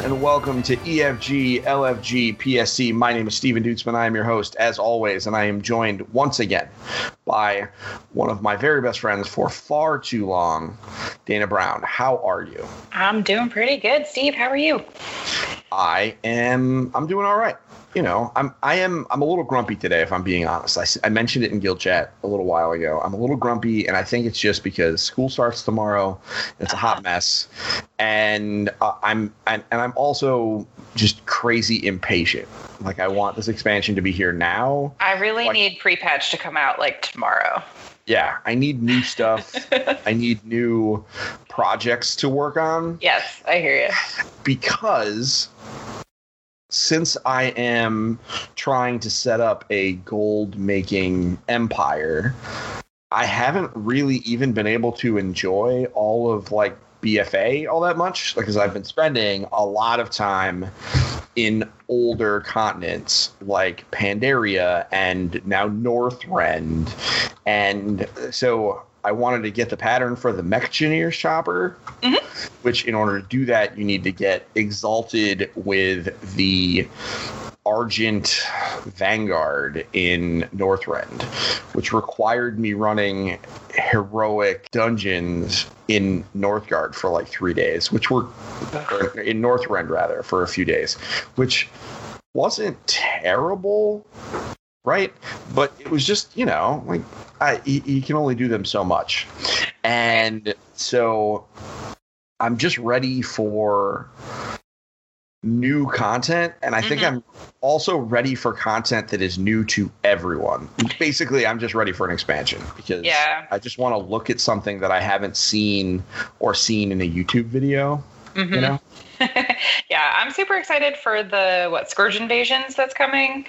And welcome to EFG LFG PST. My name is Steven Dutzman. I am your host, as always, and I am joined once again by one of my very best friends for far too long, Dana Brown. How are you? I'm doing pretty good, Steve. How are you? I am. I'm doing all right. You know, I'm. I am. I'm a little grumpy today, if I'm being honest. I mentioned it in Guild Chat a little while ago. I'm a little grumpy, and I think it's just because school starts tomorrow. It's a hot mess, and uh, I'm. And, and I'm also just crazy impatient. Like I want this expansion to be here now. I really Like- need pre-patch to come out like tomorrow. Yeah, I need new stuff. I need new projects to work on. Yes, I hear you. because since I am trying to set up a gold making empire, I haven't really even been able to enjoy all of like BFA all that much because I've been spending a lot of time in older continents like Pandaria and now Northrend. And so I wanted to get the pattern for the Mekgineer's Chopper, mm-hmm. which in order to do that, you need to get exalted with the Argent Vanguard in Northrend, which required me running heroic dungeons in Northgard for like three days, which were in Northrend rather for a few days, which wasn't terrible, right? But it was just you know like I you, you can only do them so much, and so I'm just ready for new content and i think Mhm. i'm also ready for content that is new to everyone basically i'm just ready for an expansion because Yeah. i just want to look at something that i haven't seen or seen in a youtube video you Mhm. know yeah, I'm super excited for the what Scourge invasions that's coming,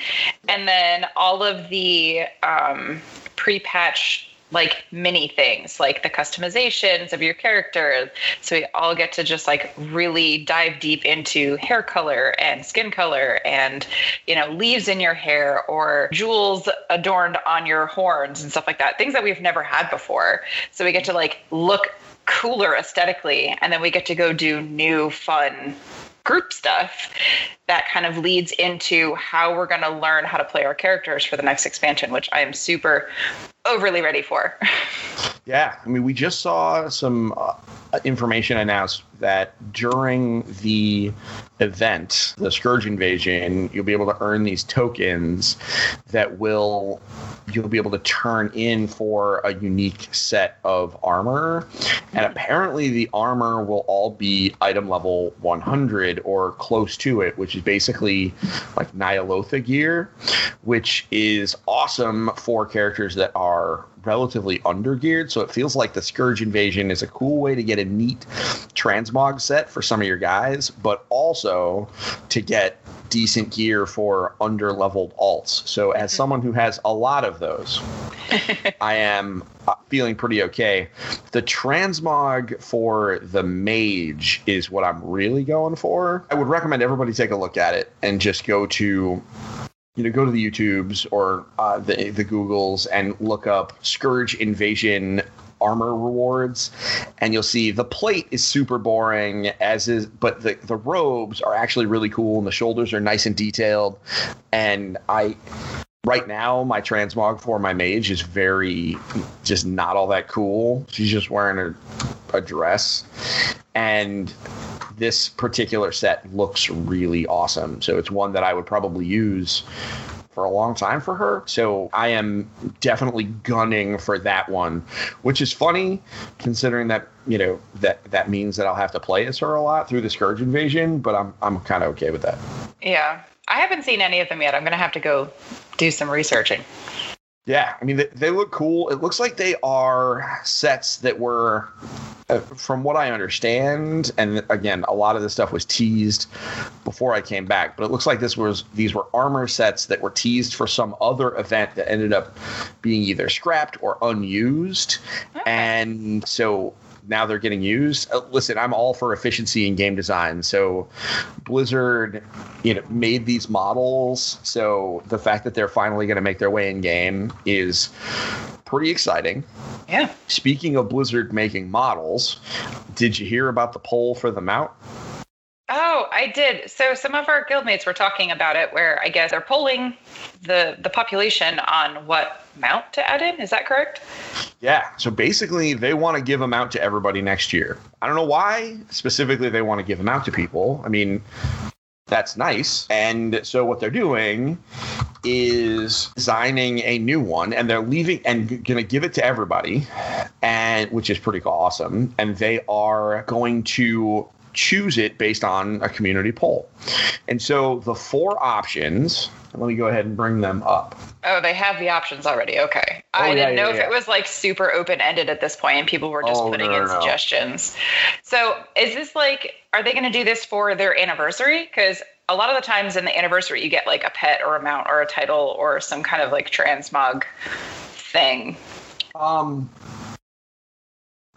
and then all of the um, pre-patch like mini things like the customizations of your character. So we all get to just like really dive deep into hair color and skin color and you know leaves in your hair or jewels adorned on your horns and stuff like that. Things that we've never had before. So we get to like look cooler aesthetically and then we get to go do new fun group stuff that kind of leads into how we're going to learn how to play our characters for the next expansion which i am super overly ready for Yeah, I mean, we just saw some uh, information announced that during the event, the Scourge Invasion, you'll be able to earn these tokens that will you'll be able to turn in for a unique set of armor. And apparently, the armor will all be item level 100 or close to it, which is basically like Ny'alotha gear, which is awesome for characters that are relatively undergeared. So it feels like the Scourge Invasion is a cool way to get a neat transmog set for some of your guys, but also to get decent gear for under leveled alts. So as someone who has a lot of those, I am uh, feeling pretty okay. The transmog for the mage is what I'm really going for. I would recommend everybody take a look at it and just go to you know, go to the YouTubes or uh, the the Googles and look up Scourge Invasion armor rewards, and you'll see the plate is super boring, as is, but the the robes are actually really cool, and the shoulders are nice and detailed, and I. Right now, my transmog for my mage is very, just not all that cool. She's just wearing a, a dress, and this particular set looks really awesome. So it's one that I would probably use for a long time for her. So I am definitely gunning for that one, which is funny considering that, you know, that that means that I'll have to play as her a lot through the Scourge invasion, but I'm I'm kind of okay with that. yeah i haven't seen any of them yet i'm going to have to go do some researching Yeah, I mean they, they look cool. It looks like they are sets that were, uh, from what I understand, and again, a lot of this stuff was teased before I came back. But it looks like this was these were armor sets that were teased for some other event that ended up being either scrapped or unused, and so now they're getting used. Uh, listen, I'm all for efficiency in game design. So Blizzard, you know, made these models. So the fact that they're finally going to make their way in game is pretty exciting. yeah Speaking of Blizzard making models, did you hear about the poll for the mount? Oh, I did. So some of our guildmates were talking about it where I guess they're polling the the population on what mount to add in. Is that correct? Yeah. So basically, they want to give them out to everybody next year. I don't know why specifically they want to give them out to people. I mean, that's nice. And so what they're doing is designing a new one and they're leaving and going to give it to everybody and which is pretty awesome and they are going to choose it based on a community poll. And so the four options, let me go ahead and bring them up. Oh, they have the options already. Okay. Oh, I yeah, didn't know yeah, if yeah. it was like super open ended at this point and people were just Oh, putting no, in no, suggestions. So is this like, are they going to do this for their anniversary? Because a lot of the times in the anniversary, you get like a pet or a mount or a title or some kind of like transmog thing. Um,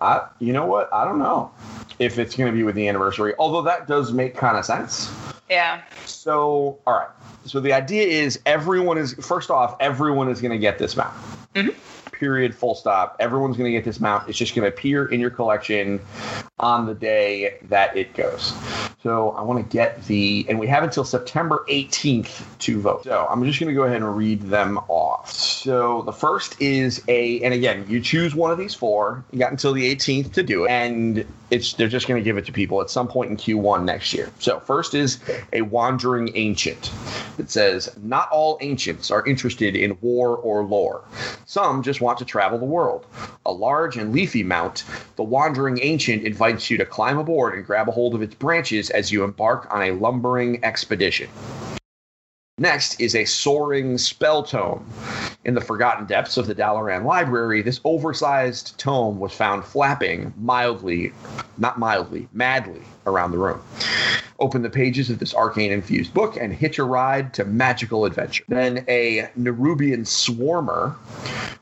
I, you know what? I don't know if it's going to be with the anniversary, although that does make kind of sense. Yeah. So, all right. So the idea is everyone is first off, everyone is going to get this mount. Mhm. Period. Full stop. Everyone's going to get this mount. It's just going to appear in your collection on the day that it goes. So I want to get the, and we have until September 18th to vote. So I'm just going to go ahead and read them off. So the first is a, and again, you choose one of these four. You got until the 18th to do it, and it's they're just going to give it to people at some point in Q1 next year. So first is a wandering ancient. It says not all ancients are interested in war or lore. Some just want to travel the world. A large and leafy mount, the wandering ancient invites you to climb aboard and grab a hold of its branches as you embark on a lumbering expedition. Next is a soaring spell tome. In the forgotten depths of the Dalaran library, this oversized tome was found flapping mildly, not mildly, madly around the room. Open the pages of this arcane infused book and hitch a ride to magical adventure. Then a Nerubian swarmer.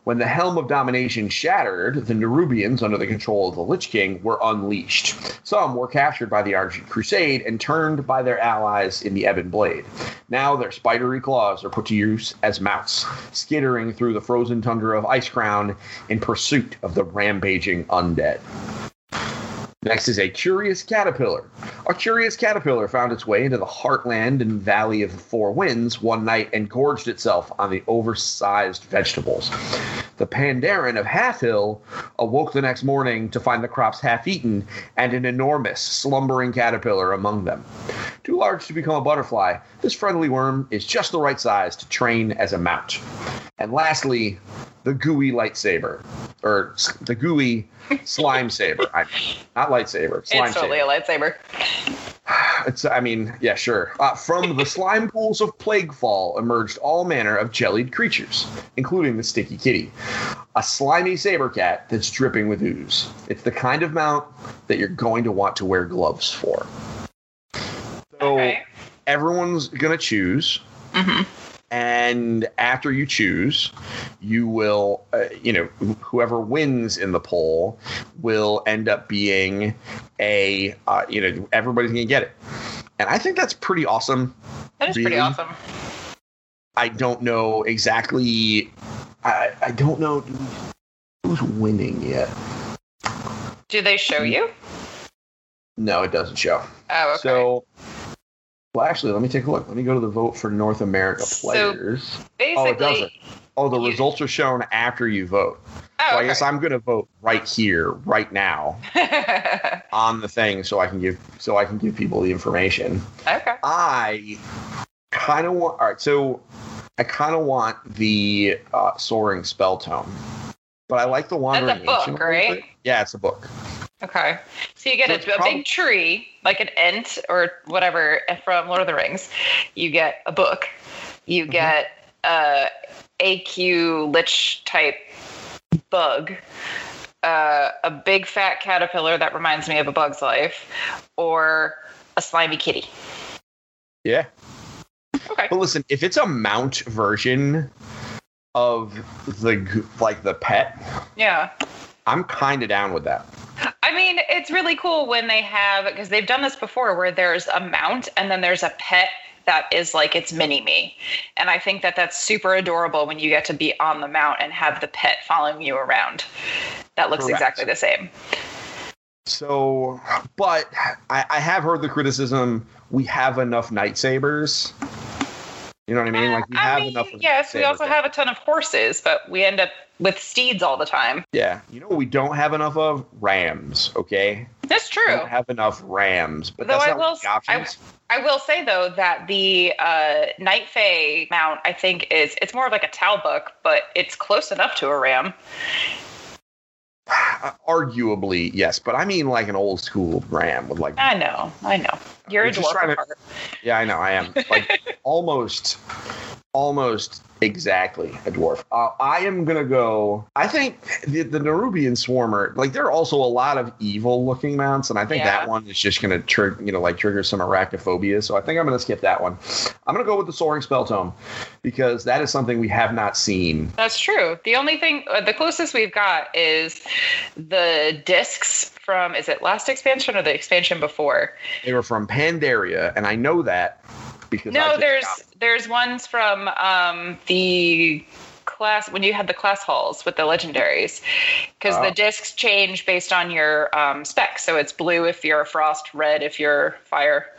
When the helm of domination shattered, the Nerubians, under the control of the Lich King, were unleashed. Some were captured by the Argent Crusade and turned by their allies in the Ebon Blade. Now their spidery claws are put to use as mounts, skittering through the frozen tundra of Icecrown in pursuit of the rampaging undead. Next is a curious caterpillar. A curious caterpillar found its way into the heartland and valley of the Four Winds one night and gorged itself on the oversized vegetables. The Pandaren of Halfhill awoke the next morning to find the crops half eaten and an enormous, slumbering caterpillar among them. Too large to become a butterfly, this friendly worm is just the right size to train as a mount. And lastly, the gooey lightsaber, or the gooey slime saber. I, not lightsaber, slime it's totally saber. a lightsaber. It's, I mean, yeah, sure. Uh, from the slime pools of Plaguefall emerged all manner of jellied creatures, including the Sticky Kitty, a slimy saber cat that's dripping with ooze. It's the kind of mount that you're going to want to wear gloves for. So Okay. everyone's gonna choose, hmm and after you choose, you will, uh, you know, whoever wins in the poll will end up being a, uh, you know, everybody's gonna get it, and I think that's pretty awesome. That is pretty awesome. I don't know exactly. I I don't know who's winning yet. Do they show you? No, it doesn't show. Oh, okay. So, well, actually, let me take a look. Let me go to the vote for North America So, players. Basically, oh, it doesn't. Oh, the you- results are shown after you vote. Oh, So I okay. guess I'm going to vote right here, right now, on the thing, so I can give so I can give people the information. okay. I kind of want. All right, so I kind of want the uh, soaring spell tome, but I like the wandering. book, Ancient a little right? Yeah, it's a book. Okay. So you get a, a big tree, like an ent or whatever from Lord of the Rings. You get a book. You Mm-hmm. get a AQ lich type bug. Uh, a big fat caterpillar that reminds me of a bug's life, or a slimy kitty. Yeah. Okay. But listen, if it's a mount version of the like the pet, Yeah. I'm kind of down with that. I mean, it's really cool when they have because they've done this before where there's a mount and then there's a pet that is like it's mini me. And I think that that's super adorable when you get to be on the mount and have the pet following you around. That looks Correct. exactly the same. So, but I, I have heard the criticism we have enough night sabers. You know what I mean? Like we uh, I have mean, enough. yes, we also have a ton of horses, but we end up with steeds all the time. Yeah. You know what we don't have enough of? Rams. Okay. That's We true. don't have enough rams, but Though that's I not will, the options. I, I will say though that the uh, Night Fae mount, I think, is it's more of like a Talbuk, but it's close enough to a ram. Uh, Arguably, yes, but I mean like an old school ram with like. I know, I know. You're a dwarf to- Yeah, I know. I am like almost, almost exactly a dwarf. Uh, I am gonna go. I think the, the Nerubian Swarmer, like there are also a lot of evil looking mounts, and I think Yeah. that one is just gonna trigger, you know, like trigger some arachnophobia. So I think I'm gonna skip that one. I'm gonna go with the Soaring Spell Tome because that is something we have not seen. That's true. The only thing, uh, the closest we've got is the discs from, is it last expansion or the expansion before? They were from Pandaria, and I know that because No, there's there's ones from um, the class when you had the class halls with the legendaries, because Oh. the discs change based on your um, specs. So it's blue if you're frost, red if you're fire,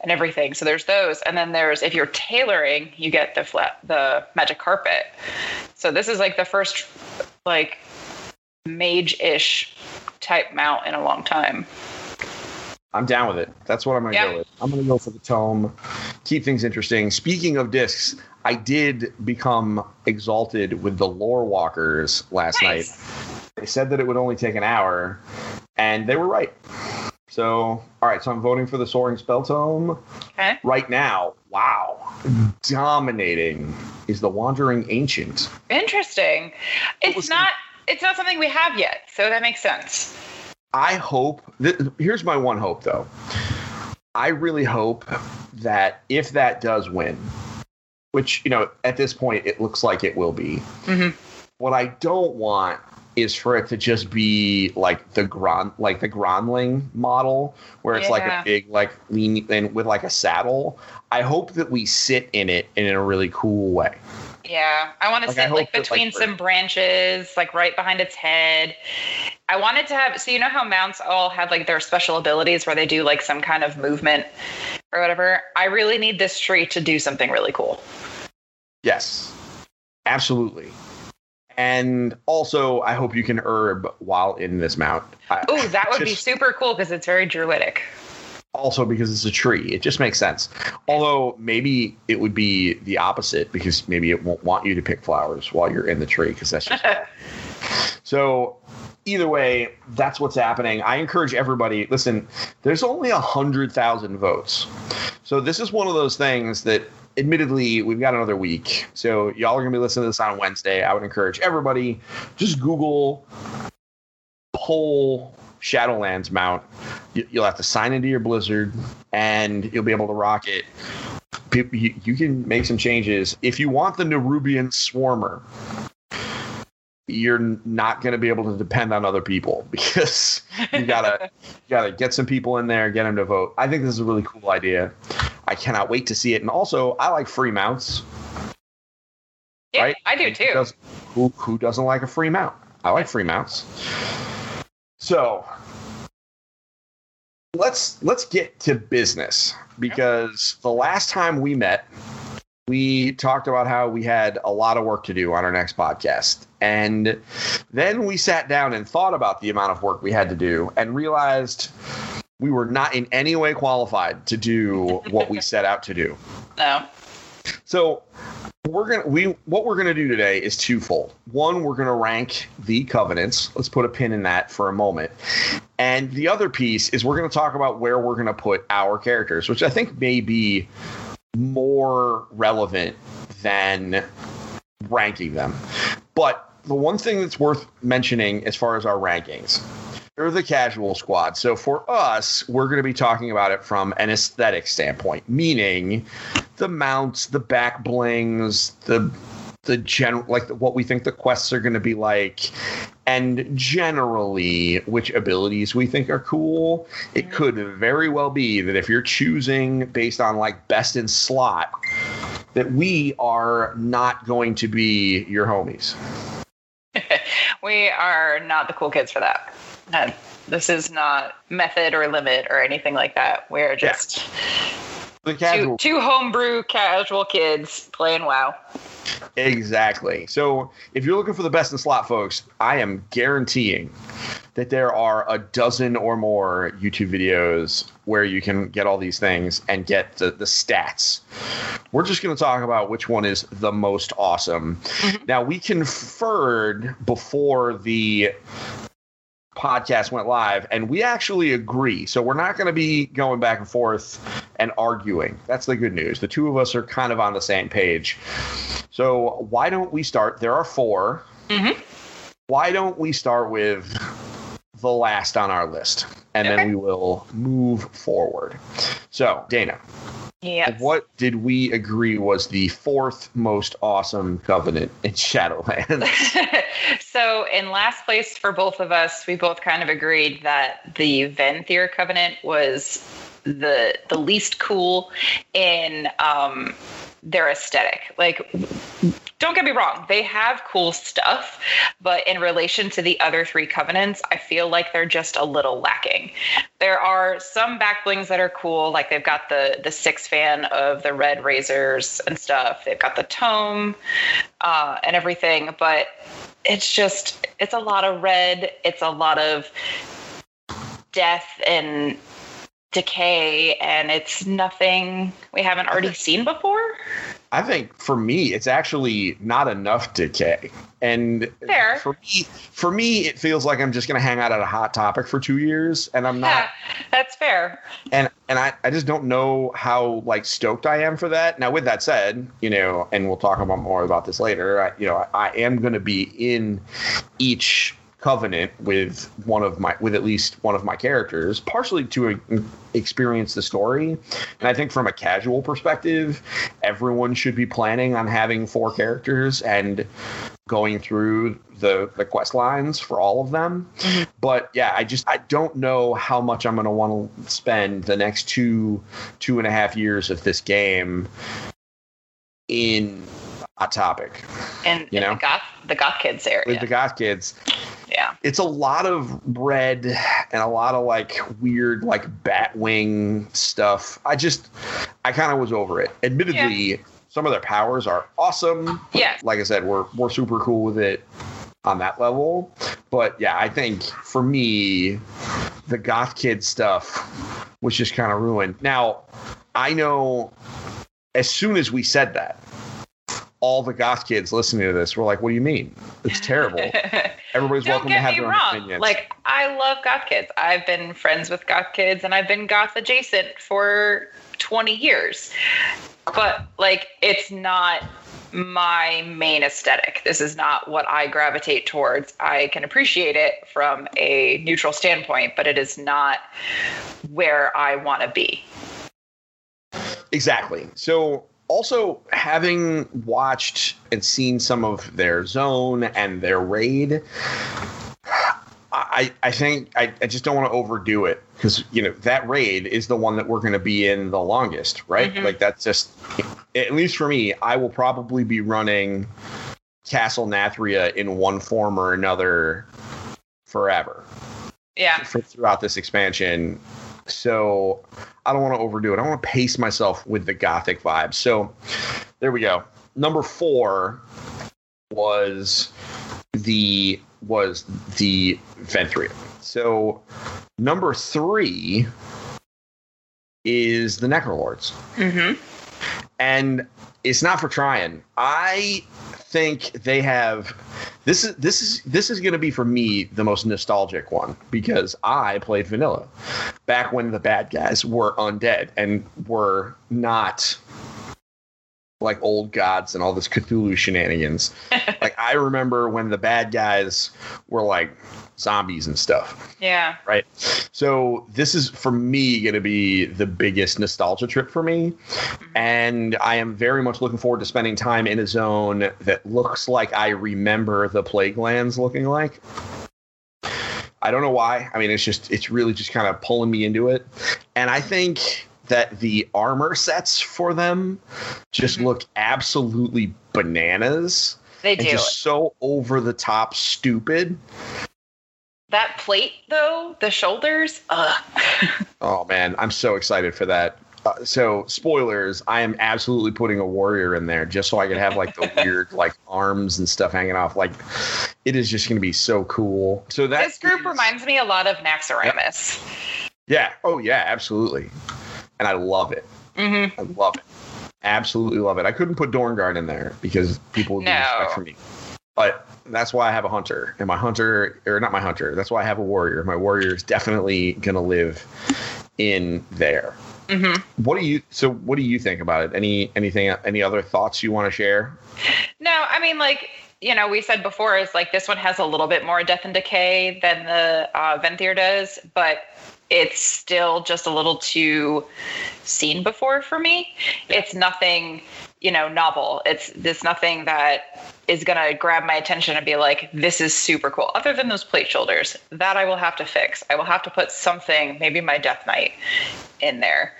and everything. So there's those, and then there's if you're tailoring, you get the flat the magic carpet. So this is like the first like mage-ish type mount in a long time. I'm down with it. That's what I'm going to Yeah. go with. I'm going to go for the tome. Keep things interesting. Speaking of discs, I did become exalted with the lore walkers last Nice. night. They said that it would only take an hour, and they were right. So, all right. So I'm voting for the Soaring Spell Tome Okay. right now. Wow, dominating is the Wandering Ancient. Interesting. It's not. It's not something we have yet, so that makes sense. I hope. Th- here's my one hope, though. I really hope that if that does win, which you know at this point it looks like it will be, Mhm. what I don't want is for it to just be like the Gron, like the Gronling model, where it's like a big like lean and with like a saddle. I hope that we sit in it in a really cool way. Yeah, I want to Like, sit like that, between like, some branches, like right behind its head. I wanted to have so you know how mounts all have like their special abilities where they do like some kind of movement or whatever. I really need this tree to do something really cool. Yes, absolutely. And also, I hope you can herb while in this mount. Oh, that would be super cool because it's very druidic. also because it's a tree. It just makes sense. Although maybe it would be the opposite because maybe it won't want you to pick flowers while you're in the tree because that's just so. Either way, that's what's happening. I encourage everybody. Listen, there's only a hundred thousand votes, so this is one of those things that. Admittedly, we've got another week, so y'all are gonna be listening to this on Wednesday. I would encourage everybody just Google poll Shadowlands mount. You- You'll have to sign into your Blizzard, and you'll be able to rock it. You, you can make some changes if you want the Nerubian Swarmer. You're not going to be able to depend on other people because you gotta you gotta get some people in there, get them to vote. I think this is a really cool idea. I cannot wait to see it, and also I like free mounts. Yeah, right? I do Who too. does- Who, who doesn't like a free mount? I like free mounts. So let's let's get to business because the last time we met, we talked about how we had a lot of work to do on our next podcast. And then we sat down and thought about the amount of work we had to do and realized we were not in any way qualified to do what we set out to do. No. So we're gonna we what we're gonna do today is twofold. One, we're gonna rank the covenants. Let's put a pin in that for a moment. And the other piece is we're gonna talk about where we're gonna put our characters, which I think may be more relevant than ranking them. But the one thing that's worth mentioning as far as our rankings, they're the casual squad. So for us, we're going to be talking about it from an aesthetic standpoint, meaning the mounts, the back blings, the the general like what we think the quests are going to be like. And generally which abilities we think are cool it could very well be that if you're choosing based on like best in slot that we are not going to be your homies. We are not the cool kids for that. Uh, This is not method or limit or anything like that. We're just The two, casual two homebrew casual kids playing WoW. Exactly. So if you're looking for the best in slot, folks, I am guaranteeing that there are a dozen or more YouTube videos where you can get all these things and get the, the stats. We're just going to talk about which one is the most awesome. Mm-hmm. Now, we conferred before the podcast went live and we actually agree. So we're not going to be going back and forth and arguing. That's the good news. The two of us are kind of on the same page. So why don't we start? There are 4 Mhm. why don't we start with the last on our list and Okay. then we will move forward. So dana Yes. what did we agree was the fourth most awesome covenant in shadowlands so in last place for both of us, we both kind of agreed that the Venthyr Covenant was the the least cool in um, their aesthetic. Like, don't get me wrong, they have cool stuff, but in relation to the other three covenants, I feel like they're just a little lacking. There are some backblings that are cool, like they've got the the six fan of the red razors and stuff. They've got the tome uh, and everything, but it's just it's a lot of red. It's a lot of death and decay, and it's nothing we haven't already seen before. I think for me, it's actually not enough decay. And Fair. for me, for me, it feels like I'm just going to hang out at a hot topic for two years, and I'm not. Yeah, that's fair. And and I, I just don't know how like stoked I am for that. Now, with that said, you know, and we'll talk about more about this later. I, you know, I, I am going to be in each covenant with one of my with at least one of my characters partially to experience the story and i think from a casual perspective everyone should be planning on having four characters and going through the the quest lines for all of them mm-hmm. but yeah i just i don't know how much i'm going to want to spend the next two two and a half years of this game in a topic And You know? the goth the goth kids area. with the goth kids yeah. it's a lot of red and a lot of like weird like batwing stuff. I just i kind of was over it. Admittedly some of their powers are awesome. Yeah. like i said we're we're super cool with it on that level. But yeah i think for me the goth kid stuff was just kind of ruined. Now i know as soon as we said that all the goth kids listening to this were like what do you mean it's terrible everybody's Don't welcome to have their own wrong. opinions Like I love goth kids. I've been friends with goth kids and I've been goth adjacent for 20 years. But like it's not my main aesthetic. This is not what I gravitate towards. I can appreciate it from a neutral standpoint, but it is not where I want to be. Exactly. So, also having watched and seen some of their zone and their raid, I, I think I, I just don't want to overdo it because you know that raid is the one that we're going to be in the longest, right? Mhm. Like that's just at least for me. I will probably be running Castle Nathria in one form or another forever Yeah. for, throughout this expansion. So I don't want to overdo it. I want to pace myself with the gothic vibe. So there we go. Number four was the was the Venthria. So number three is the Necrolords Mhm. and it's not for trying. I think they have this is this is this is going to be for me the most nostalgic one because I played vanilla back when the bad guys were undead and were not like old gods and all this Cthulhu shenanigans. I remember when the bad guys were like zombies and stuff Yeah. right? So this is for me going to be the biggest nostalgia trip for me, and I am very much looking forward to spending time in a zone that looks like I remember the plague lands looking like. I don't know why. I mean, it's just it's really just kind of pulling me into it, and I think that the armor sets for them just Mhm. look absolutely bananas They do. just so over the top stupid That plate, though, the shoulders, ugh. Oh man, I'm so excited for that. Uh, so spoilers, I am absolutely putting a warrior in there just so I can have like the weird like arms and stuff hanging off. Like it is just going to be so cool. So that this group is- reminds me a lot of Naxxramas. Yeah. Oh yeah, absolutely. And I love it. Mm-hmm. I love it. Absolutely love it. I couldn't put Dornguard in there because people would No. respect for me. But that's why I have a hunter. And my hunter or not my hunter, that's why I have a warrior. My warrior is definitely gonna live in there. Mm-hmm. What do you so what do you think about it? Any anything any other thoughts you want to share? No, I mean, like, you know, we said before, is like this one has a little bit more death and decay than the uh, Venthyr does, but it's still just a little too seen before for me. It's nothing, you know, novel. It's this nothing that is going to grab my attention and be like, this is super cool. Other than those plate shoulders, that I will have to fix. I will have to put something, maybe my Death Knight, in there,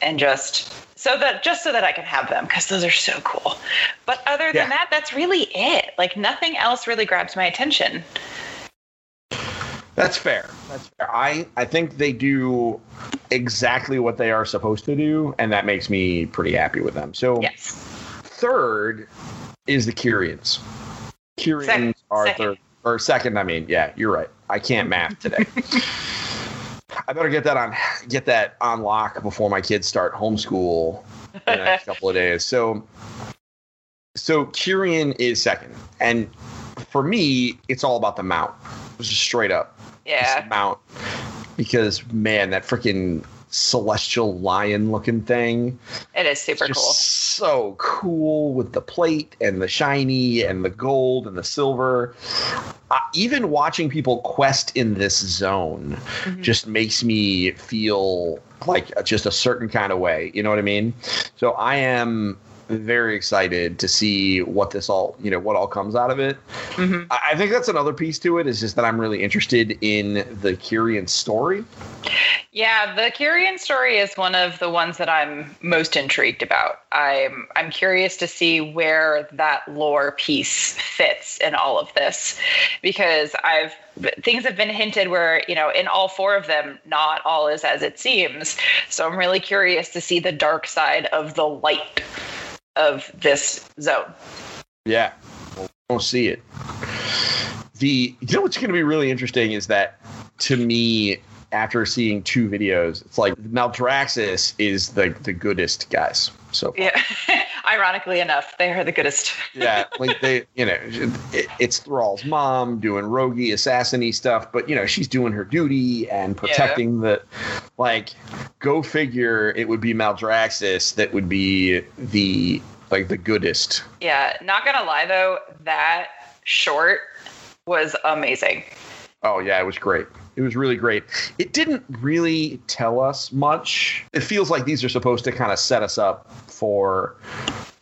and just so that just so that I can have them because those are so cool. But other than Yeah. that, that's really it. Like nothing else really grabs my attention. That's fair. That's fair. I I think they do exactly what they are supposed to do, and that makes me pretty happy with them. So Yes. third is the Kyrians. Kyrians Second. are Second. third or second. I mean, yeah, you're right. I can't math today. I better get that on get that on lock before my kids start homeschool in the next couple of days. So so Kyrian is second. And for me, it's all about the mount. Just straight up. Yeah. mount. Because man, that freaking celestial lion looking thing It is super cool. so cool with the plate and the shiny and the gold and the silver. Uh, even watching people quest in this zone Mhm. just makes me feel like just a certain kind of way. You know what I mean? So I am very excited to see what this all, you know, what all comes out of it. Mhm. I I think that's another piece to it is just that I'm really interested in the Kyrian story. Yeah, the Kyrian story is one of the ones that I'm most intrigued about. I'm I'm curious to see where that lore piece fits in all of this because I've things have been hinted where, you know, in all four of them not all is as it seems. So I'm really curious to see the dark side of the light of this zone. Yeah, we'll, we'll see it. The you know what's going to be really interesting is that to me, after seeing two videos, it's like Maldraxxus is the the goodest guys. So Yeah. Ironically enough, they are the goodest. yeah, like they, you know, it, it's Thrall's mom doing roguey, assassiny stuff, but you know, she's doing her duty and protecting the. Like, go figure, it would be Maldraxxus that would be the like the goodest. Yeah, not gonna lie though, that short was amazing. Oh yeah, it was great. It was really great. It didn't really tell us much. It feels like these are supposed to kind of set us up for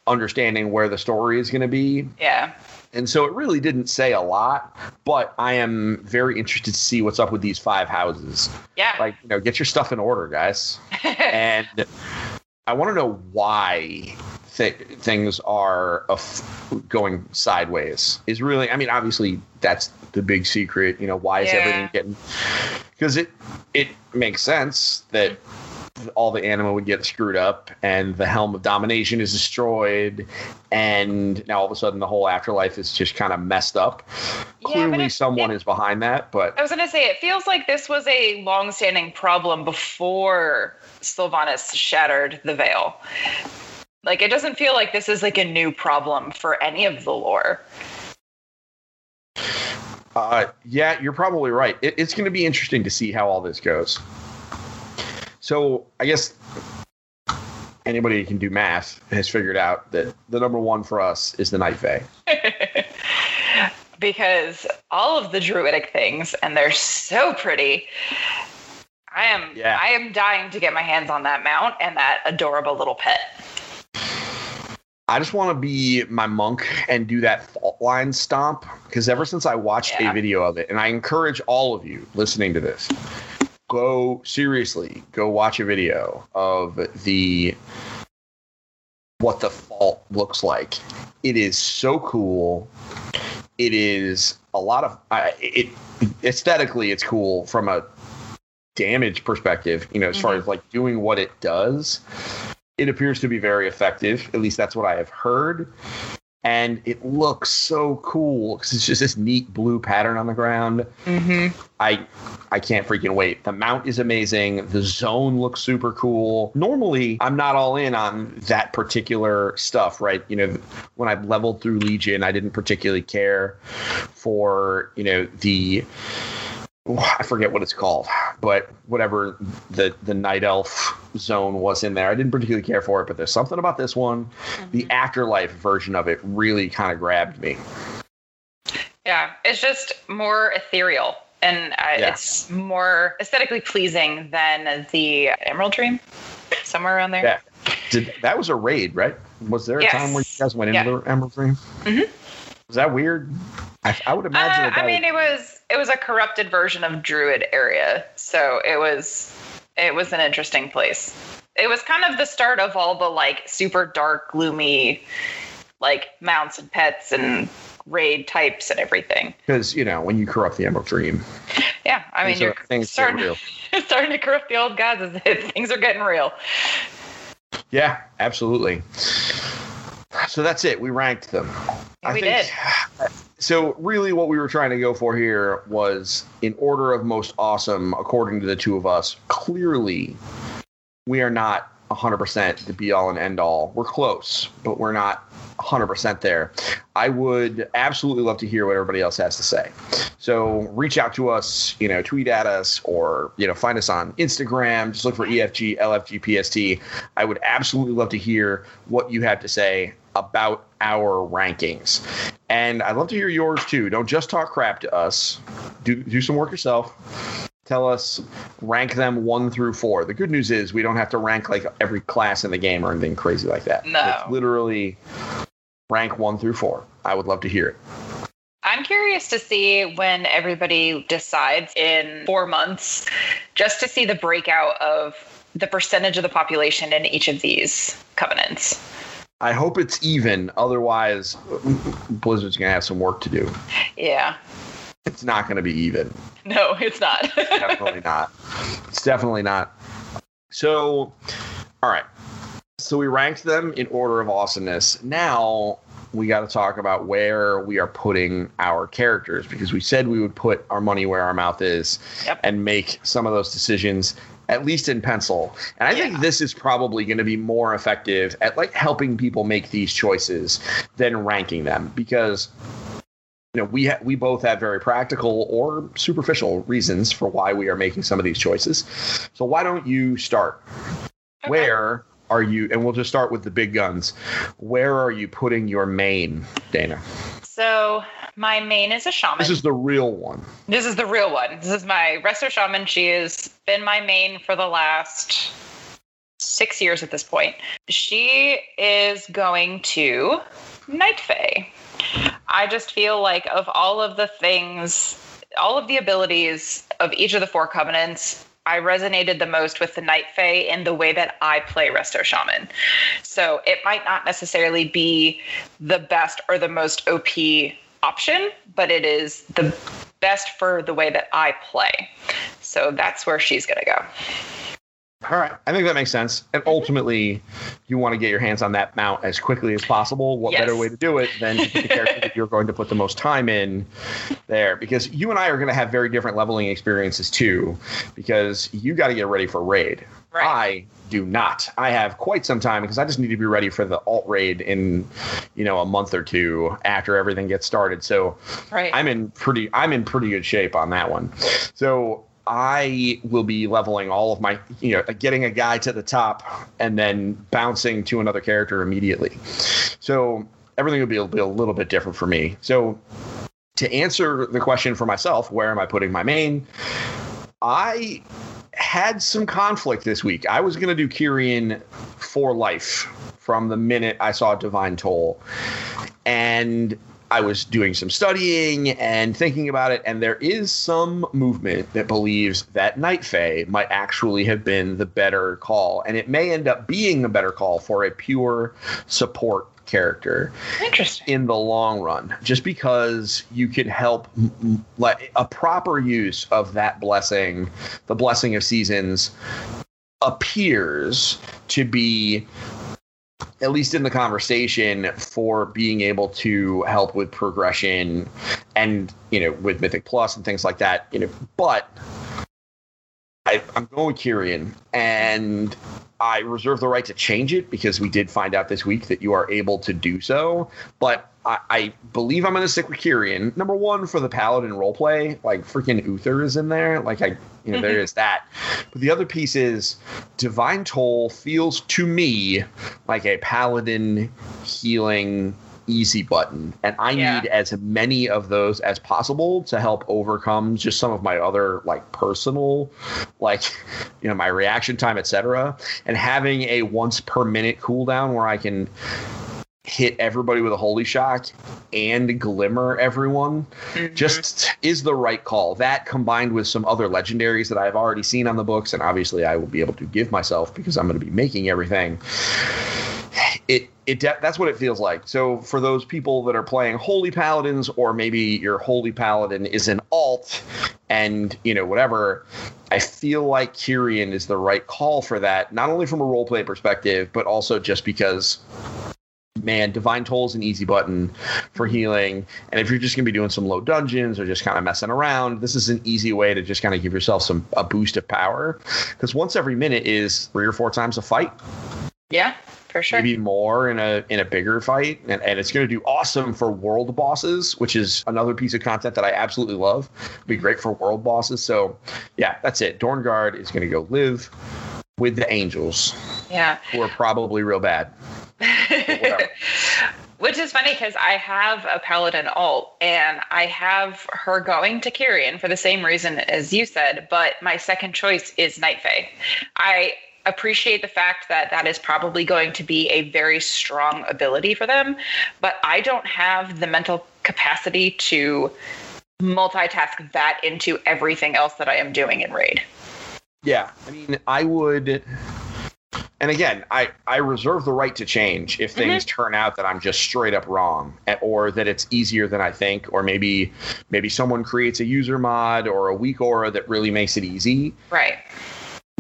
understanding where the story is going to be. Yeah. And so it really didn't say a lot, but I am very interested to see what's up with these five houses. Yeah. Like, you know, get your stuff in order, guys. and I want to know why th- things are af- going sideways. Is really, I mean, obviously that's the big secret. You know, why is Yeah. everything getting? Because it it makes sense that all the anima would get screwed up and the helm of domination is destroyed and now all of a sudden the whole afterlife is just kind of messed up Yeah, clearly it- someone it- is behind that but I was gonna say it feels like this was a long-standing problem before Sylvanas shattered the veil. Like it doesn't feel like this is like a new problem for any of the lore. Uh, yeah, you're probably right. It, it's going to be interesting to see how all this goes. So I guess anybody who can do math has figured out that the number one for us is the Night Fae. because all of the druidic things and they're so pretty. I am Yeah. I am dying to get my hands on that mount and that adorable little pet. I just want to be my monk and do that Faeline stomp because ever since I watched Yeah. a video of it, and I encourage all of you listening to this, go seriously, go watch a video of the what the fault looks like. It is so cool. it is a lot of I it aesthetically it's cool from a damage perspective. You know, as far Mhm. as like doing what it does, it appears to be very effective. At least that's what I have heard. And it looks so cool because it's just this neat blue pattern on the ground. Mm-hmm. I I can't freaking wait. The mount is amazing. The zone looks super cool. Normally, I'm not all in on that particular stuff, right? You know, when I leveled through Legion, I didn't particularly care for, you know, the I forget what it's called, but whatever the the night elf zone was in there, I didn't particularly care for it. But there's something about this one, the afterlife version of it, really kind of grabbed me. Yeah, it's just more ethereal and uh, Yeah. it's more aesthetically pleasing than the Emerald Dream, somewhere around there. Yeah. Did that was a raid, right? Was there a Yes. time where you guys went Yeah. into the Emerald Dream? Mhm. Was that weird? I, I would Uh, imagine. that I mean, it was it was a corrupted version of Druid area, so it was it was an interesting place. It was kind of the start of all the like super dark, gloomy, like mounts and pets and raid types and everything. because you know when you corrupt the Emerald Dream, Yeah, I mean, things are- you're starting real. starting to corrupt the old gods. Things are getting real. Yeah, absolutely. So that's it. We ranked them. Yeah, we did. So really, what we were trying to go for here was in order of most awesome, according to the two of us. Clearly, we are not 100% the be all and end all. We're close, but we're not 100% there. I would absolutely love to hear what everybody else has to say. So reach out to us, you know, tweet at us or, you know, find us on Instagram. Just look for EFG, LFG, PST. I would absolutely love to hear what you have to say about our rankings. And I'd love to hear yours too. Don't just talk crap to us. Do do some work yourself. Tell us rank them one through four. The good news is we don't have to rank like every class in the game or anything crazy like that. No. It's literally rank one through four. I would love to hear it. I'm curious to see when everybody decides in four months, just to see the breakout of the percentage of the population in each of these covenants. I hope it's even. Otherwise, Blizzard's gonna have some work to do. Yeah. It's not gonna be even. No, it's not. definitely not. It's definitely not. So, all right. So we ranked them in order of awesomeness. Now we got to talk about where we are putting our characters because we said we would put our money where our mouth is Yep. and make some of those decisions at least in pencil. And I think this is probably going to be more effective at like helping people make these choices than ranking them because you know we ha- we both have very practical or superficial reasons for why we are making some of these choices. So why don't you start? Okay. Where are you? And we'll just start with the big guns. Where are you putting your main, Dana? So my main is a shaman. This is the real one. This is the real one. This is my resto shaman. She has been my main for the last six years at this point. She is going to Night Fae. I just feel like of all of the things, all of the abilities of each of the four covenants, I resonated the most with the Night Fae in the way that I play Resto Shaman. So it might not necessarily be the best or the most OP option, but it is the best for the way that I play. So that's where she's going to go. All right. I think that makes sense. And Mm-hmm. ultimately, you want to get your hands on that mount as quickly as possible. What Yes. better way to do it than to the character that you're going to put the most time in there? Because you and I are going to have very different leveling experiences too, because you got to get ready for raid. Right. I do not. I have quite some time because I just need to be ready for the alt raid in, you know, a month or two after everything gets started. So Right. I'm in pretty I'm in pretty good shape on that one. So I will be leveling all of my you know getting a guy to the top and then bouncing to another character immediately. So everything will be a, be a little bit different for me. So to answer the question for myself, where am I putting my main? I had some conflict this week. I was going to do Kyrian for life from the minute I saw Divine Toll. And I was doing some studying and thinking about it, and there is some movement that believes that Night Fae might actually have been the better call, and it may end up being a better call for a pure support character Interesting. in the long run just because you can help like a proper use of that blessing the blessing of seasons appears to be at least in the conversation for being able to help with progression and you know with mythic plus and things like that you know. But I, i'm going kyrian and I reserve the right to change it because we did find out this week that you are able to do so. But I, I believe I'm going to stick with Kyrian. Number one for the Paladin roleplay, like freaking Uther is in there. Like I, you know, mm-hmm. there is that. But the other piece is Divine Toll feels to me like a Paladin healing easy button and i yeah. need as many of those as possible to help overcome just some of my other like personal like you know my reaction time etc and having a once per minute cooldown where i can hit everybody with a holy shock and glimmer everyone mm-hmm. just is the right call. That combined with some other legendaries that I've already seen on the books, and obviously I will be able to give myself because I'm going to be making everything it it that's what it feels like. So for those people that are playing holy paladins, or maybe your holy paladin is an alt, and you know whatever, I feel like Kyrian is the right call for that. Not only from a roleplay perspective, but also just because man, Divine Toll is an easy button for healing. And if you're just going to be doing some low dungeons or just kind of messing around, this is an easy way to just kind of give yourself some a boost of power. Because once every minute is three or four times a fight. Yeah for sure. Maybe more in a in a bigger fight, and, and it's going to do awesome for world bosses, which is another piece of content that I absolutely love. It'd be great for world bosses. So, yeah, that's it. Dorngard is going to go live with the angels. Yeah, who are probably real bad. Which is funny because I have a Paladin alt and I have her going to Kyrian for the same reason as you said, but my second choice is Night Fae. I appreciate the fact that that is probably going to be a very strong ability for them, but I don't have the mental capacity to multitask that into everything else that I am doing in Raid. Yeah, I mean, I would and again, I, I reserve the right to change if things mm-hmm. turn out that I'm just straight up wrong, eh, or that it's easier than I think, or maybe maybe someone creates a user mod or a weak aura that really makes it easy. Right.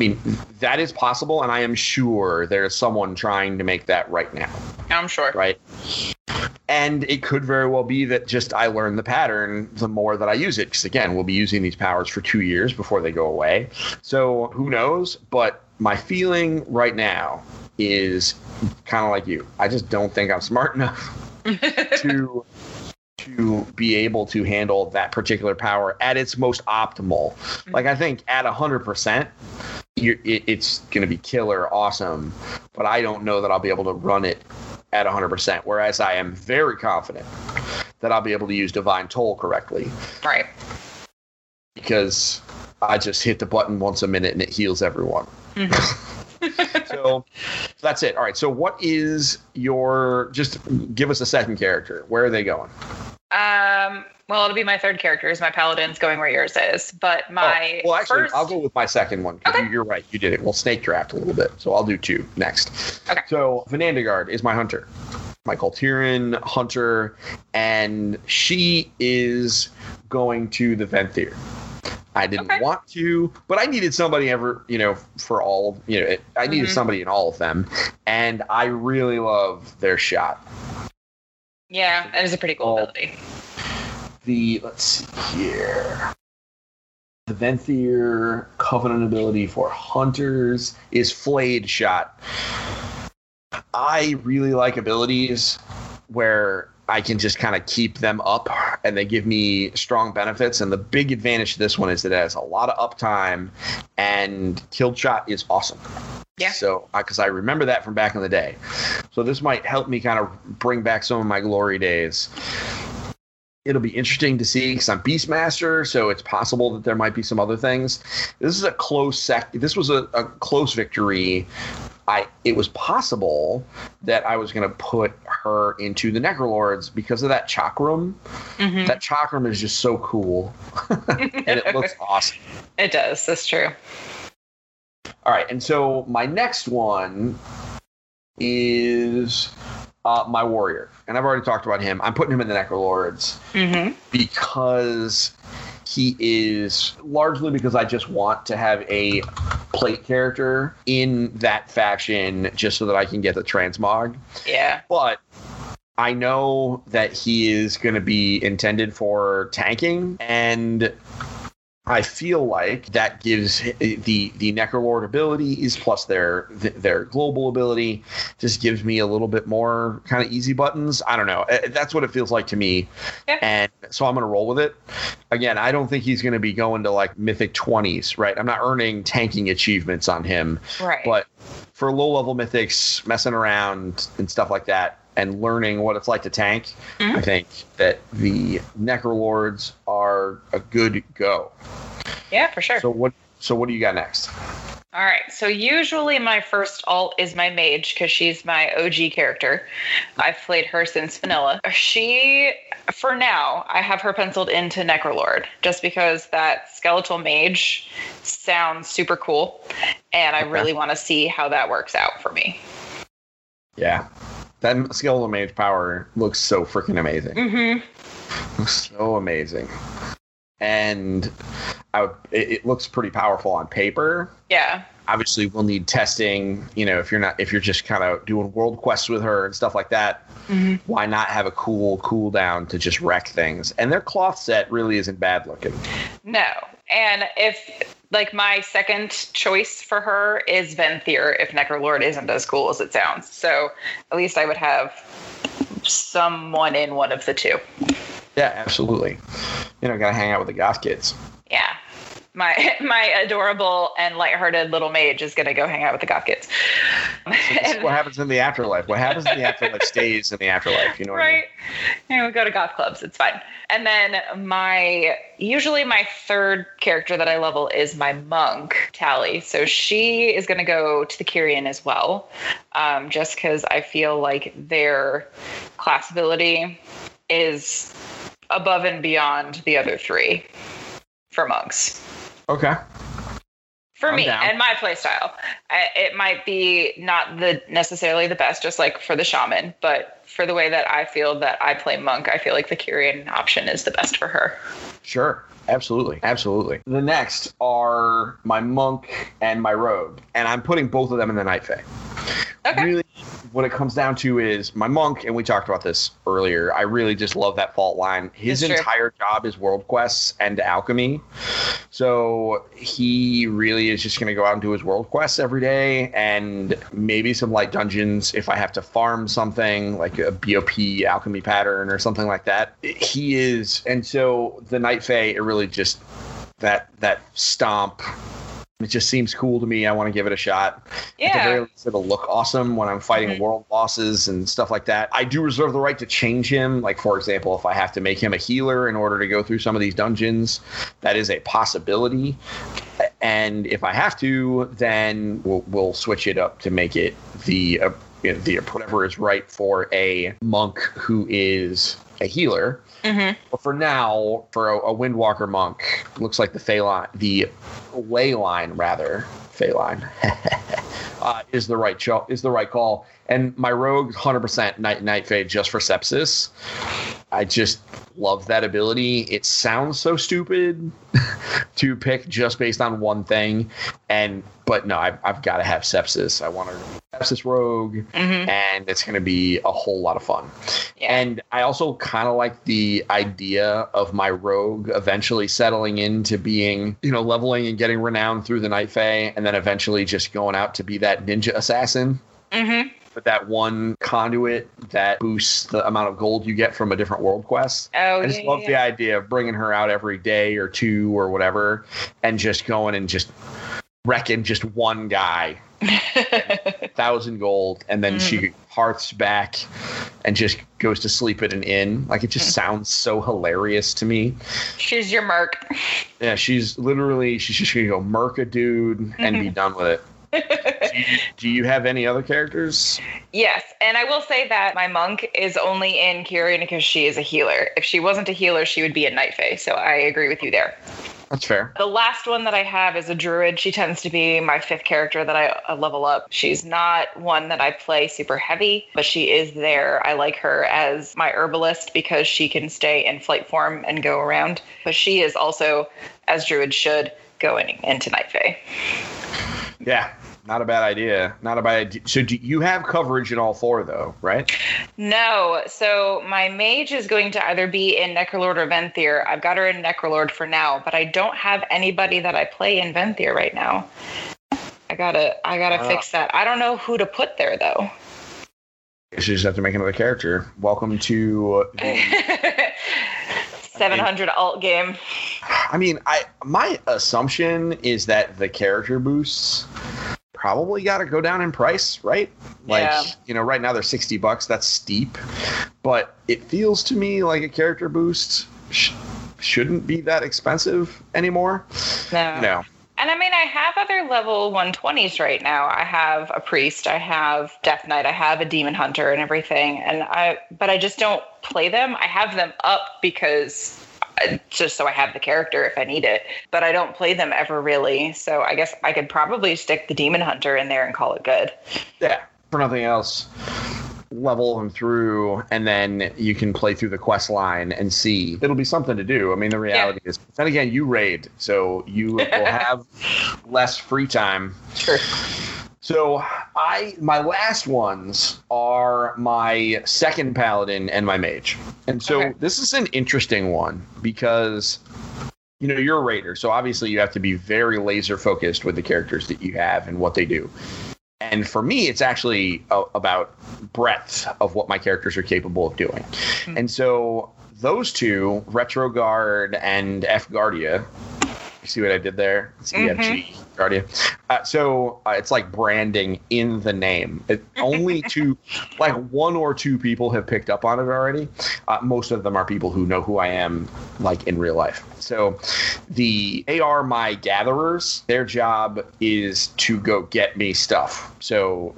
I mean, that is possible, and I am sure there's someone trying to make that right now. I'm sure. Right. And it could very well be that just I learn the pattern the more that I use it. Because again, we'll be using these powers for two years before they go away. So who knows? But my feeling right now is kind of like you. I just don't think I'm smart enough to to be able to handle that particular power at its most optimal. Like I think at 100%, it, it's going to be killer awesome, but I don't know that I'll be able to run it at 100%. Whereas I am very confident that I'll be able to use Divine Toll correctly. Right. Because I just hit the button once a minute and it heals everyone. Mm-hmm. so that's it. All right. So what is your? Just give us a second character. Where are they going? Um. Well, it'll be my third character. Is my paladin's going where yours is? But oh, my oh, well, actually, first... I'll go with my second one okay. you're right. You did it. We'll snake draft a little bit. So I'll do two next. Okay. So Vanandagard is my hunter. My Kul hunter, and she is going to the Venthyr. I didn't okay. want to, but I needed somebody ever, you know, for all, you know, I needed mm-hmm. somebody in all of them, and I really love their shot. Yeah, that is a pretty cool ability. The let's see here. The Venthyr Covenant ability for hunters is Flayed Shot. I really like abilities where I can just kind of keep them up and they give me strong benefits. And the big advantage to this one is that it has a lot of uptime and kill shot is awesome. Yeah. So, because I remember that from back in the day. So, this might help me kind of bring back some of my glory days. It'll be interesting to see because I'm Beastmaster, so it's possible that there might be some other things. This is a close sec. This was a, a close victory I it was possible that I was going to put her into the Necrolords because of that chakram. Mhm. That chakram is just so cool, and it looks awesome. It does. That's true. All right, and so my next one is uh, my warrior, and I've already talked about him. I'm putting him in the Necrolords hmm because he is largely because I just want to have a plate character in that faction just so that I can get the transmog. Yeah. But I know that he is going to be intended for tanking, and I feel like that gives the the Necrolord abilities plus their their global ability just gives me a little bit more kind of easy buttons. I don't know. Uh, That's what it feels like to me, Yeah. and so I'm going to roll with it. Again, I don't think he's going to be going to like mythic 20s, right? I'm not earning tanking achievements on him. Right. But for low level mythics, messing around and stuff like that, and learning what it's like to tank, Mhm. I think that the Necrolords are a good go. yeah, for sure. So what? So what do you got next? All right. So usually my first alt is my mage because she's my OG character. I've played her since vanilla. She, for now, I have her penciled into Necrolord just because that skeletal mage sounds super cool, and I Okay. really want to see how that works out for me. Yeah, that skeletal mage power looks so freaking amazing. Mm-hmm. Looks so amazing, and I, it, it looks pretty powerful on paper. Yeah. obviously we'll need testing you know if you're not if you're just kind of doing world quests with her and stuff like that Mhm. why not have a cool cooldown to just wreck things and their cloth set really isn't bad looking No. And if like my second choice for her is Venthyr if Necrolord isn't as cool as it sounds. So at least I would have someone in one of the two. yeah absolutely you know gotta hang out with the goth kids Yeah. My my adorable and lighthearted little mage is gonna go hang out with the goth kids. this is what happens in the afterlife what happens in the afterlife stays in the afterlife you know what I mean? right. And we go to goth clubs. It's fine. And then my usually my third character that I level is my monk Tally. So she is going to go to the Kyrian as well, um, just because I feel like their class ability is above and beyond the other three for monks. Okay For I'm me down. and my playstyle, it might be not the necessarily the best, just like for the shaman, but for the way that I feel that I play monk, I feel like the Kyrian option is the best for her. Sure. Absolutely. Absolutely. The next are my monk and my rogue. And I'm putting both of them in the night fae. Okay. Really, what it comes down to is my monk, and we talked about this earlier. I really just love that Faeline. His It's true. entire job is world quests and alchemy. So he really is just going to go out and do his world quests every day and maybe some light dungeons if I have to farm something like a BOP alchemy pattern or something like that. He is, and so the Night Fae, it really just that that stomp. It just seems cool to me. I want to give it a shot. At the very Yeah. least, it'll look awesome when I'm fighting Mhm. world bosses and stuff like that. I do reserve the right to change him. Like, for example, if I have to make him a healer in order to go through some of these dungeons, that is a possibility. And if I have to, then we'll, we'll switch it up to make it the, uh, you know, the whatever is right for a monk who is a healer. hmm But for now, for a, a Windwalker monk, looks like the line, the ley line rather, Faeline, uh, is the right cho- is the right call. And my rogue, hundred percent night night Fae just for sepsis. I just love that ability. It sounds so stupid to pick just based on one thing, and but no, I've, I've got to have sepsis. I want to sepsis rogue, hmm and it's going to be a whole lot of fun. Yeah. And I also kind of like the idea of my rogue eventually settling into being, you know, leveling and getting renowned through the Night Fae, and then eventually just going out to be that ninja assassin. hmm But that one conduit that boosts the amount of gold you get from a different world quest. Oh, I just yeah, love yeah, the idea of bringing her out every day or two or whatever, and just going and just wrecking just one guy thousand gold, and then she mm-hmm. hearths back and just goes to sleep at an inn. Like it just mm. sounds so hilarious to me. She's your merc. Yeah, she's literally she's just gonna go murk a dude and be done with it. Do, you, do you have any other characters? Yes, and I will say that my monk is only in Kyrian because she is a healer. If she wasn't a healer, she would be a Night Fae. So I agree with you there. That's fair. The last one that I have is a druid. She tends to be my fifth character that I level up. She's not one that I play super heavy, but she is there. I like her as my herbalist because she can stay in flight form and go around. But she is also, as druid should, going into Night Fae. Yeah, not a bad idea. Not a bad idea. So do you have coverage in all four though, right? No. So my mage is going to either be in Necrolord or Venthyr. I've got her in Necrolord for now, but I don't have anybody that I play in Venthyr right now. I gotta I gotta Ah. fix that. I don't know who to put there though. You just have to make another character. Welcome to. The, 700 alt game. I mean, I my assumption is that the character boosts probably got to go down in price, right? Like, Yeah. you know, right now they're 60 bucks. That's steep. But it feels to me like a character boost sh- shouldn't be that expensive anymore. No. No. And I mean, I have other level 120s right now. I have a priest, I have Death Knight, I have a demon hunter, and everything. And I, but I just don't play them. I have them up because just so I have the character if I need it. But I don't play them ever really. So I guess I could probably stick the demon hunter in there and call it good. Yeah. For nothing else, level them through, and then you can play through the quest line and see. It'll be something to do. I mean, the reality is, then again, you raid, so you will have less free time. Sure. So I my last ones are my second paladin and my mage. And so Okay. this is an interesting one because you know, you're a raider, so obviously you have to be very laser focused with the characters that you have and what they do. And for me, it's actually a, about breadth of what my characters are capable of doing. Hmm. And so those two, Retrogard and F Guardia, you see what I did there? It's Mhm. EFG Guardia. Uh, so uh, it's like branding in the name. It, only two, like one or two people have picked up on it already. Uh, most of them are people who know who I am, like in real life. So the AR My Gatherers, their job is to go get me stuff. So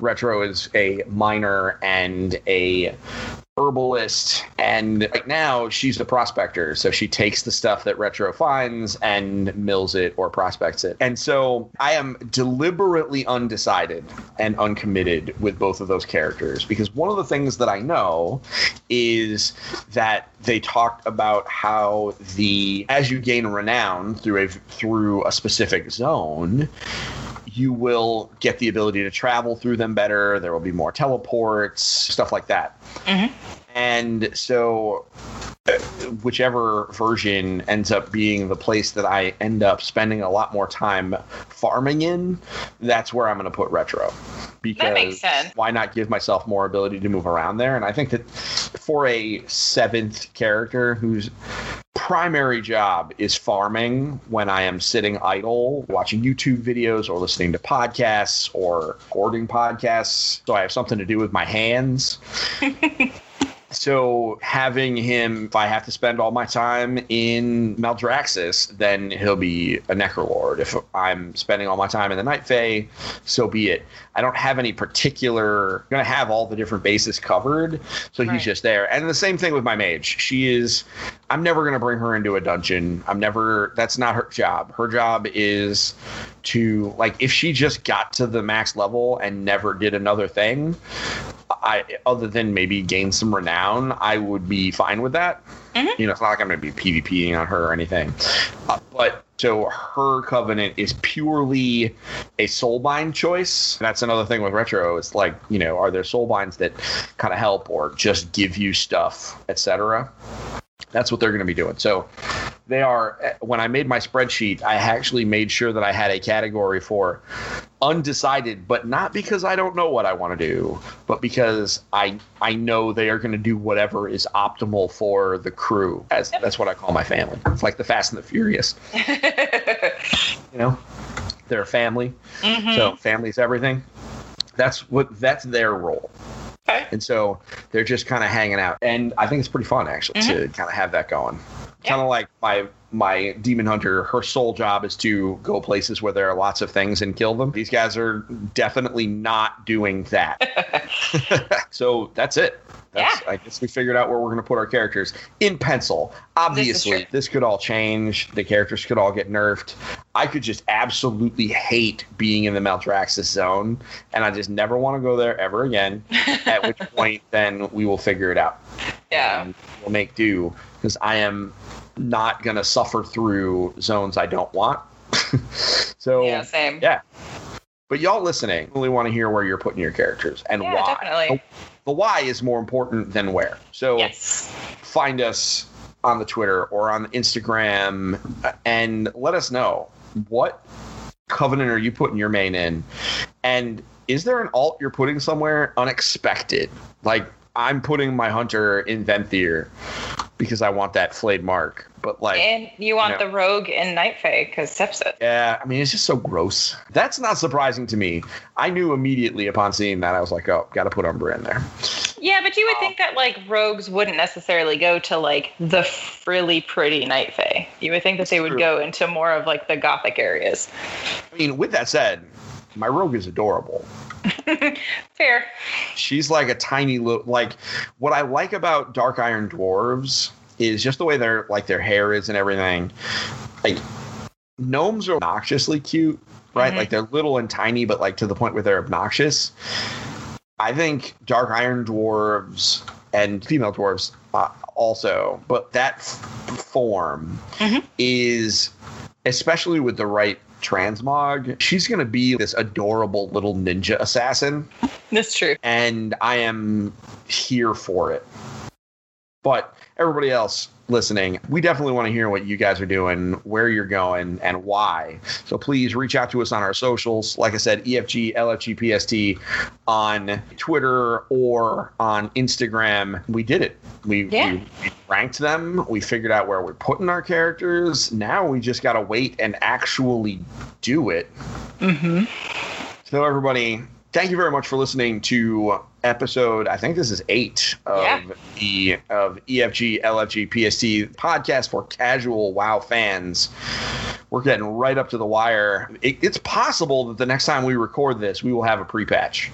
Retro is a miner and a herbalist and right now she's the prospector so she takes the stuff that retro finds and mills it or prospects it and so i am deliberately undecided and uncommitted with both of those characters because one of the things that i know is that they talked about how the as you gain renown through a through a specific zone you will get the ability to travel through them better. There will be more teleports, stuff like that. Mhm. And so, whichever version ends up being the place that I end up spending a lot more time farming in, that's where I'm going to put retro. Because makes sense. why not give myself more ability to move around there? And I think that for a seventh character who's primary job is farming when I am sitting idle, watching YouTube videos or listening to podcasts or recording podcasts. So I have something to do with my hands. So having him, if I have to spend all my time in Maldraxxus, then he'll be a Necrolord. If I'm spending all my time in the Night Fae, so be it. I don't have any particular. Going to have all the different bases covered, so Right. he's just there. And the same thing with my mage. She is. I'm never going to bring her into a dungeon. I'm never. That's not her job. Her job is to like if she just got to the max level and never did another thing. I other than maybe gain some renown, I would be fine with that. Mhm. You know, it's not like I'm going to be PvPing on her or anything. Uh, but so her covenant is purely a soulbind choice. That's another thing with retro. It's like you know, are there soulbinds that kind of help or just give you stuff, etc. That's what they're going to be doing. So they are. When I made my spreadsheet, I actually made sure that I had a category for undecided, but not because I don't know what I want to do, but because I I know they are going to do whatever is optimal for the crew. As that's what I call my family. It's like the Fast and the Furious. You know, they're a family. Mhm. So family's everything. That's what that's their role. Okay. And so they're just kind of hanging out, and I think it's pretty fun actually to kind of have that going. Kind of like my my demon hunter. Her sole job is to go places where there are lots of things and kill them. These guys are definitely not doing that. so that's it. That's, Yeah. I guess we figured out where we're going to put our characters in pencil. Obviously, true. this, could all change. The characters could all get nerfed. I could just absolutely hate being in the Maldraxxus zone, and I just never want to go there ever again. At which point, then we will figure it out. Yeah. And we'll make do because I am not going to suffer through zones I don't want. so Yeah, same. yeah. But y'all listening really want to hear where you're putting your characters and Yeah, why. definitely. The why is more important than where. So Yes. find us on the Twitter or on Instagram uh, and let us know what covenant are you putting your main in, and is there an alt you're putting somewhere unexpected? Like I'm putting my hunter in Venthyr because I want that flayed mark, but like. And you want you know. the rogue in Night Fae because Sepsis. Yeah, I mean, it's just so gross. That's not surprising to me. I knew immediately upon seeing that, I was like, oh, got to put Umbra in there. Yeah, but you would Um, think that like rogues wouldn't necessarily go to like the frilly pretty Night Fae. You would think that they would True. go into more of like the gothic areas. I mean, with that said, my rogue is adorable. Fair. She's like a tiny little, like, what I like about Dark Iron Dwarves is just the way their, like, their hair is and everything. Like, gnomes are obnoxiously cute, right? Mhm. Like, they're little and tiny, but, like, to the point where they're obnoxious. I think Dark Iron Dwarves and female dwarves uh, also, but that f- form Mhm. is, especially with the right transmog, she's going to be this adorable little ninja assassin, That's true. and I am here for it. But everybody else listening, we definitely want to hear what you guys are doing, where you're going, and why. So please reach out to us on our socials. Like I said, EFG, LFG, PST on Twitter or on Instagram. We did it. We, Yeah. we ranked them. We figured out where we're putting our characters. Now we just got to wait and actually do it. Mm-hmm. So, everybody, thank you very much for listening to episode. I think this is eight of Yeah. the of EFG LFG PST podcast for casual WoW fans. We're getting right up to the wire. It, it's possible that the next time we record this, we will have a pre-patch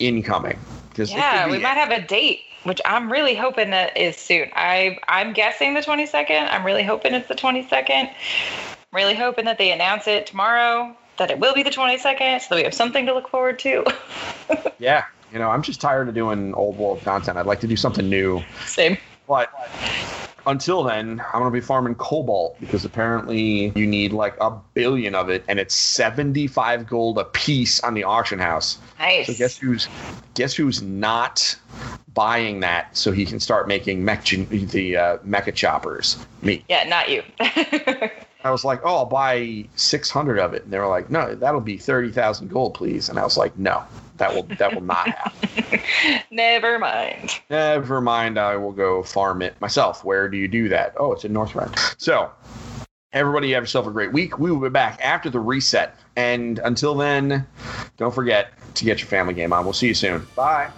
incoming. Because Yeah, we might have a date, which I'm really hoping that is soon. I I'm guessing the 22nd. I'm really hoping it's the 22nd. Really hoping that they announce it tomorrow. That it will be the 22nd, so that we have something to look forward to. Yeah, you know, I'm just tired of doing old world content. I'd like to do something new. Same. But until then, I'm going to be farming cobalt because apparently you need like a billion of it, and it's 75 gold a piece on the auction house. Nice. So guess who's guess who's not buying that so he can start making mech the uh, mecha choppers? Me. yeah, not you. I was like, oh, I'll buy 600 of it, and they were like, no, that'll be 30,000 gold, please. And I was like, no, that will that will not happen. Never mind. Never mind, I will go farm it myself. Where do you do that? Oh, it's in Northrend. So, everybody have yourself a great week. We will be back after the reset. And until then, don't forget to get your family game on. We'll see you soon. Bye.